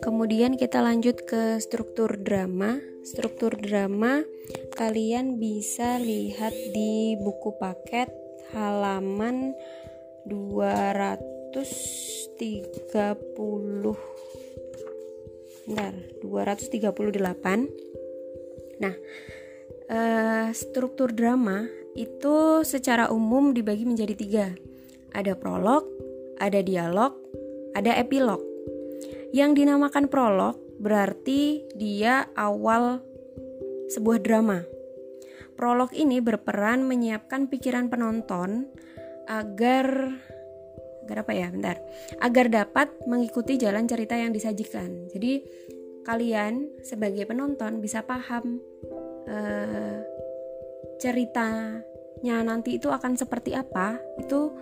Kemudian kita lanjut ke struktur drama. Struktur drama kalian bisa lihat di buku paket halaman 230 Bentar, 238. Nah, uh, struktur drama itu secara umum dibagi menjadi tiga. Ada prolog, ada dialog, ada epilog. Yang dinamakan prolog berarti dia awal sebuah drama. Prolog ini berperan menyiapkan pikiran penonton agar agar apa ya? Bentar. Agar dapat mengikuti jalan cerita yang disajikan. Jadi kalian sebagai penonton bisa paham uh, ceritanya nanti itu akan seperti apa. Itu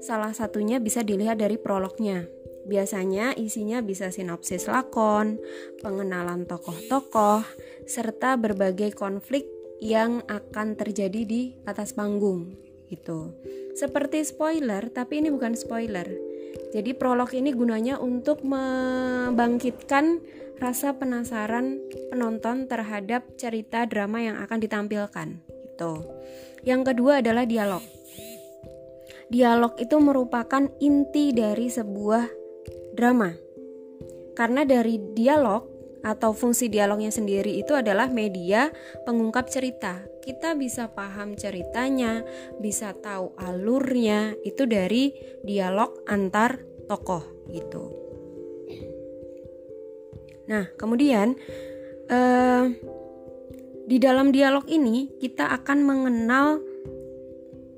salah satunya bisa dilihat dari prolognya. Biasanya isinya bisa sinopsis lakon, pengenalan tokoh-tokoh, serta berbagai konflik yang akan terjadi di atas panggung gitu. Seperti spoiler, tapi ini bukan spoiler. Jadi prolog ini gunanya untuk membangkitkan rasa penasaran penonton terhadap cerita drama yang akan ditampilkan gitu. Yang kedua adalah dialog. Dialog itu merupakan inti dari sebuah drama. Karena dari dialog atau fungsi dialognya sendiri itu adalah media pengungkap cerita. Kita bisa paham ceritanya, bisa tahu alurnya itu dari dialog antar tokoh gitu. Nah, kemudian eh, di dalam dialog ini kita akan mengenal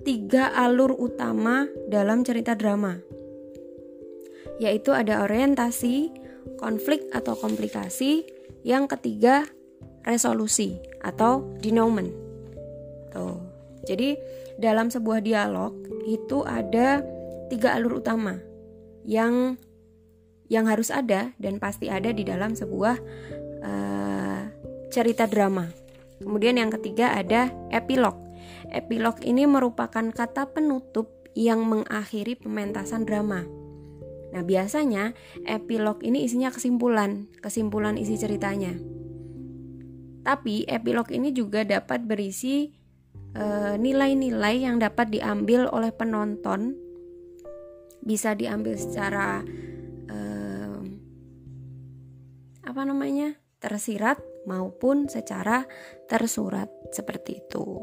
tiga alur utama dalam cerita drama yaitu ada orientasi, konflik atau komplikasi, yang ketiga resolusi atau denouement. Tuh. Jadi dalam sebuah dialog itu ada tiga alur utama yang yang harus ada dan pasti ada di dalam sebuah uh, cerita drama. Kemudian yang ketiga ada epilog. Epilog ini merupakan kata penutup yang mengakhiri pementasan drama. Nah, biasanya epilog ini isinya kesimpulan, kesimpulan isi ceritanya. Tapi epilog ini juga dapat berisi eh, nilai-nilai yang dapat diambil oleh penonton, bisa diambil secara uh, apa namanya tersirat maupun secara tersurat seperti itu.